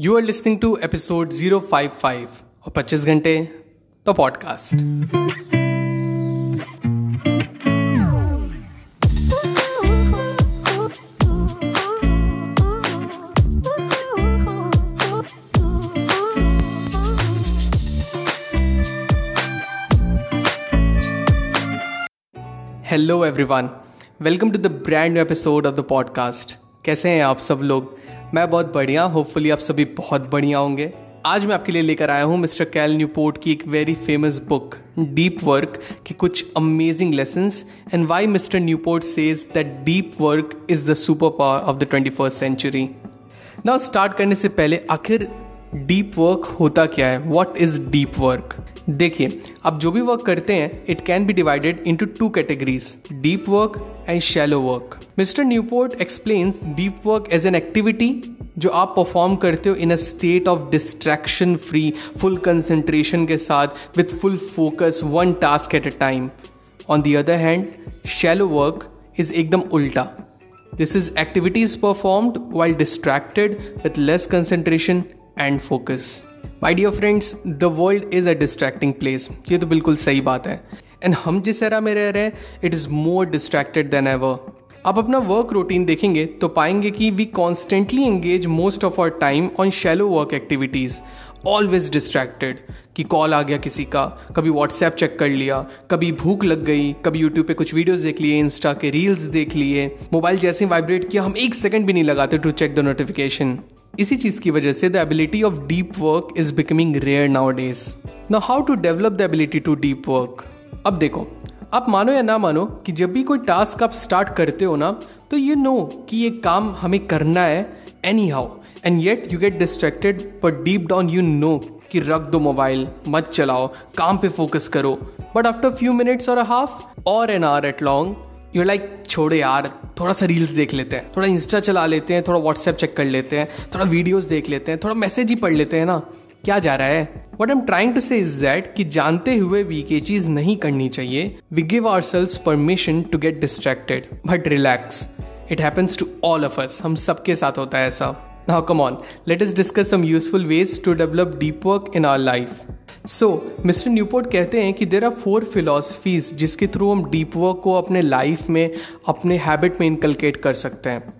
You are listening to episode 055 और 25 घंटे तो podcast hello everyone welcome to the brand new episode of the podcast कैसे हैं आप सब लोग? मैं बहुत बढ़िया होपफुली आप सभी बहुत बढ़िया होंगे। आज मैं आपके लिए लेकर आया हूँ मिस्टर कैल न्यूपोर्ट की एक very famous book deep work की कुछ amazing lesson and why mister Newport says that deep work is the super power of the twenty first century now start करने से पहले, आखिर डीप वर्क होता क्या है? वॉट इज़ डीप वर्क देखिए, आप जो भी वर्क करते हैं it can be divided into two categories deep work and shallow work mister Newport explains deep work as an activity, जो आप परफॉर्म करते हो in a state of distraction free full concentration के साथ with full focus one task at a time on the other hand shallow work is एकदम उल्टा. This is activities performed while distracted with less concentration and focus my dear friends the world is a distracting place ये तो बिल्कुल सही बात है. And हम जिस एरा में रह रहे हैं it is more distracted than ever आप अपना वर्क रूटीन देखेंगे तो पाएँगे कि we constantly engage most of our time on shallow work activities always distracted कि कॉल आ गया किसी का, कभी व्हाट्सएप चेक कर लिया, कभी भूख लग गई, कभी यूट्यूब पे कुछ वीडियोस देख लिए इंस्टा के रील्स देख लिए। मोबाइल जैसे वाइब्रेट किया, हम एक सेकंड भी नहीं लगाते टू चेक द नोटिफिकेशन इसी चीज़ की वजह से the ability of deep work is becoming rare nowadays now how to develop the ability to deep work अब देखो आप मानो या ना मानो कि जब भी कोई टास्क आप स्टार्ट करते हो ना तो ये नो कि ये काम हमें करना है anyhow and yet you get distracted but deep down you know कि रख दो मोबाइल मत चलाओ, काम पे फोकस करो. बट आफ्टर फ्यू मिनट्स और हाफ़ और an hour at long you like छोड़े यार, थोड़ा सा रील्स देख लेते हैं, थोड़ा इंस्टा चला लेते हैं, थोड़ा व्हाट्सएप चेक कर लेते हैं, थोड़ा वीडियोस देख लेते हैं, थोड़ा मैसेज ही पढ़ लेते हैं ना. क्या जा रहा है? What am trying to say is that कि जानते हुए भी ये चीज़ नहीं करनी चाहिए। We give our selves permission to get distracted but relax it happens to all of us हम सबके साथ होता है ऐसा। Now, come on, let us discuss some useful ways to develop deep work in our life. So mister Newport कहते हैं कि there are four philosophies जिसके थ्रू हम डीप वर्क को अपने लाइफ में अपने हैबिट में इनकलकेट कर सकते हैं।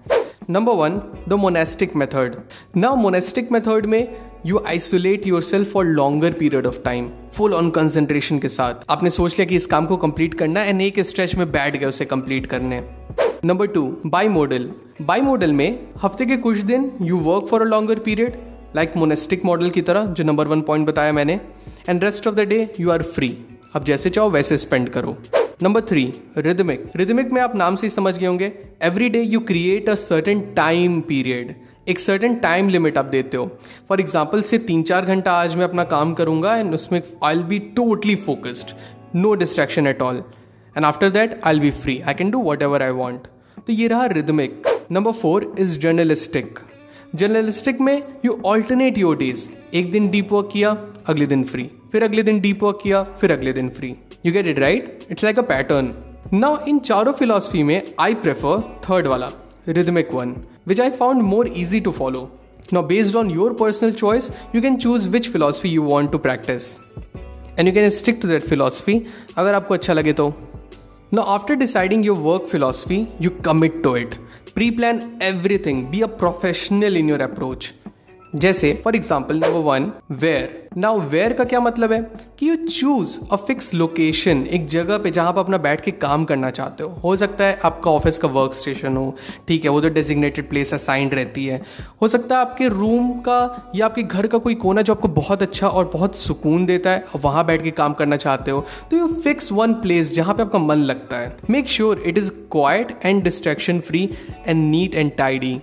Number one the monastic method ना मोनेस्टिक मेथड में you isolate yourself for longer period of time full on concentration के साथ। आपने सोच लिया कि इस काम को कंप्लीट करना एंड एक स्ट्रेच में बैठ गए उसे कंप्लीट करने। Number two bimodal bimodal में हफ़्ते के कुछ दिन you work for a longer period like monastic model की तरह, जो नंबर वन पॉइंट बताया मैंने। And rest of the day you are free अब जैसे चाहो वैसे स्पेंड करो। नंबर थ्री रिदमिक रिदमिक में आप नाम से ही समझ गए होंगे। Every day you create a certain time period एक सर्टन टाइम लिमिट आप देते हो। फॉर एग्ज़ाम्पल से तीन चार घंटा आज मैं अपना काम करूँगा एंड उसमें I be totally focused no distraction at all and after that I be free I can do whatever I want तो ये रहा rhythmic number four is journalistic journalistic में यू ऑल्टरनेट योर डेज़ एक दिन deep work किया अगले दिन free फिर अगले दिन डीप वर्क किया फिर अगले दिन free you get it right it's like a pattern now इन चारों फिलोसफी में आई प्रेफर थर्ड वाला rhythmic one, which I found more easy to follow. Now, based on your personal choice, you can choose which philosophy you want to practice. And you can stick to that philosophy अगर आपको अच्छा लगे तो Now, after deciding your work philosophy, you commit to it. Pre plan everything, be a professional in your approach. जैसे for example number one where now where का क्या मतलब है? कि you choose a fix location एक जगह पे जहाँ आप अपना बैठ के काम करना चाहते हो। हो सकता है आपका ऑफ़िस का वर्क स्टेशन हो, ठीक है, वो तो डेजिग्नेटेड प्लेस असाइंड रहती है। हो सकता है आपके रूम का या आपके घर का कोई कोना जो आपको बहुत अच्छा और बहुत सुकून देता है वहाँ बैठ के काम करना चाहते हो तो यू फिक्स वन प्लेस जहाँ पे आपका मन लगता है। Make sure it is quiet and distraction free and neat and tidy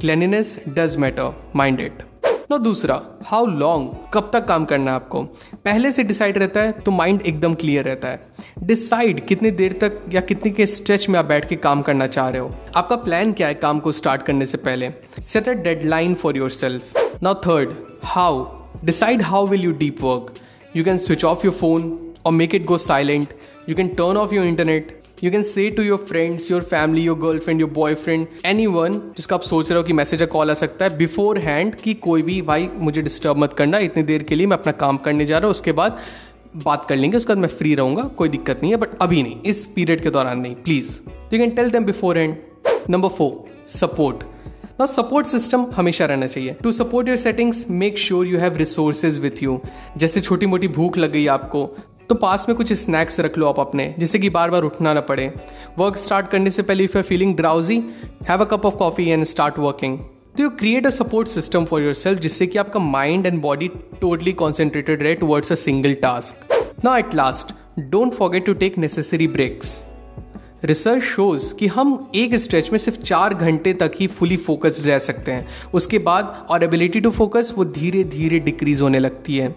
cleanliness does matter mind it ना दूसरा हाउ लॉन्ग कब तक काम करना है आपको? पहले से डिसाइड रहता है तो माइंड एकदम क्लियर रहता है। डिसाइड कितनी देर तक या कितने के स्ट्रेच में आप बैठ के काम करना चाह रहे हो। आपका प्लान क्या है काम को स्टार्ट करने से पहले? Set a deadline for yourself now third how decide how will you deep work you can switch off your phone और make it go silent you can turn off your internet you can say to your friends your family your girlfriend your boyfriend anyone जिसका आप सोच रहे हो कि message या call आ सकता है बिफोर हैंड कि कोई भी, भाई, मुझे डिस्टर्ब मत करना, इतनी देर के लिए मैं अपना काम करने जा रहा हूँ, उसके बाद बात कर लेंगे, उसके बाद मैं फ्री रहूँगा, कोई दिक्कत नहीं है बट अभी नहीं, इस पीरियड के दौरान नहीं please you can tell them beforehand number four support ना सपोर्ट सिस्टम हमेशा रहना चाहिए। To support your settings make sure you have resources with you जैसे छोटी मोटी भूख लग गई आपको तो पास में कुछ स्नैक्स रख लो आप अपने, जिससे कि बार बार उठना ना पड़े। वर्क स्टार्ट करने से पहले if you feeling drowsy have a cup of coffee and start working तो you create a support system for yourself जिससे कि आपका mind and body totally concentrated रहे टुवर्ड्स अ सिंगल टास्क ना at last don't forget to take necessary breaks research shows कि हम एक stretch में सिर्फ़ चार घंटे तक ही फुली फोकस्ड रह सकते हैं। उसके बाद और एबिलिटी टू फोकस वो धीरे धीरे डिक्रीज होने लगती है।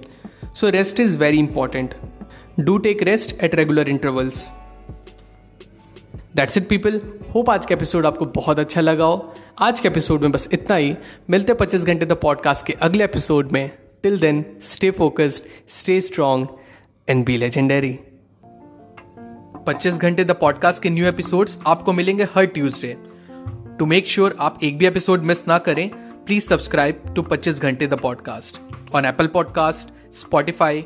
So rest is very important do take rest at regular intervals that's it people hope आज का एपिसोड आपको बहुत अच्छा लगा हो। आज के एपिसोड में बस इतना ही। मिलते पच्चीस घंटे द पॉडकास्ट के अगले एपिसोड में। Till then stay focused stay strong and be legendary 25 घंटे द पॉडकास्ट के न्यू एपिसोड्स आपको मिलेंगे हर ट्यूसडे टू मेक श्योर आप एक भी एपिसोड मिस ना करें प्लीज़ सब्सक्राइब टू 25 घंटे the podcast on Apple podcast Spotify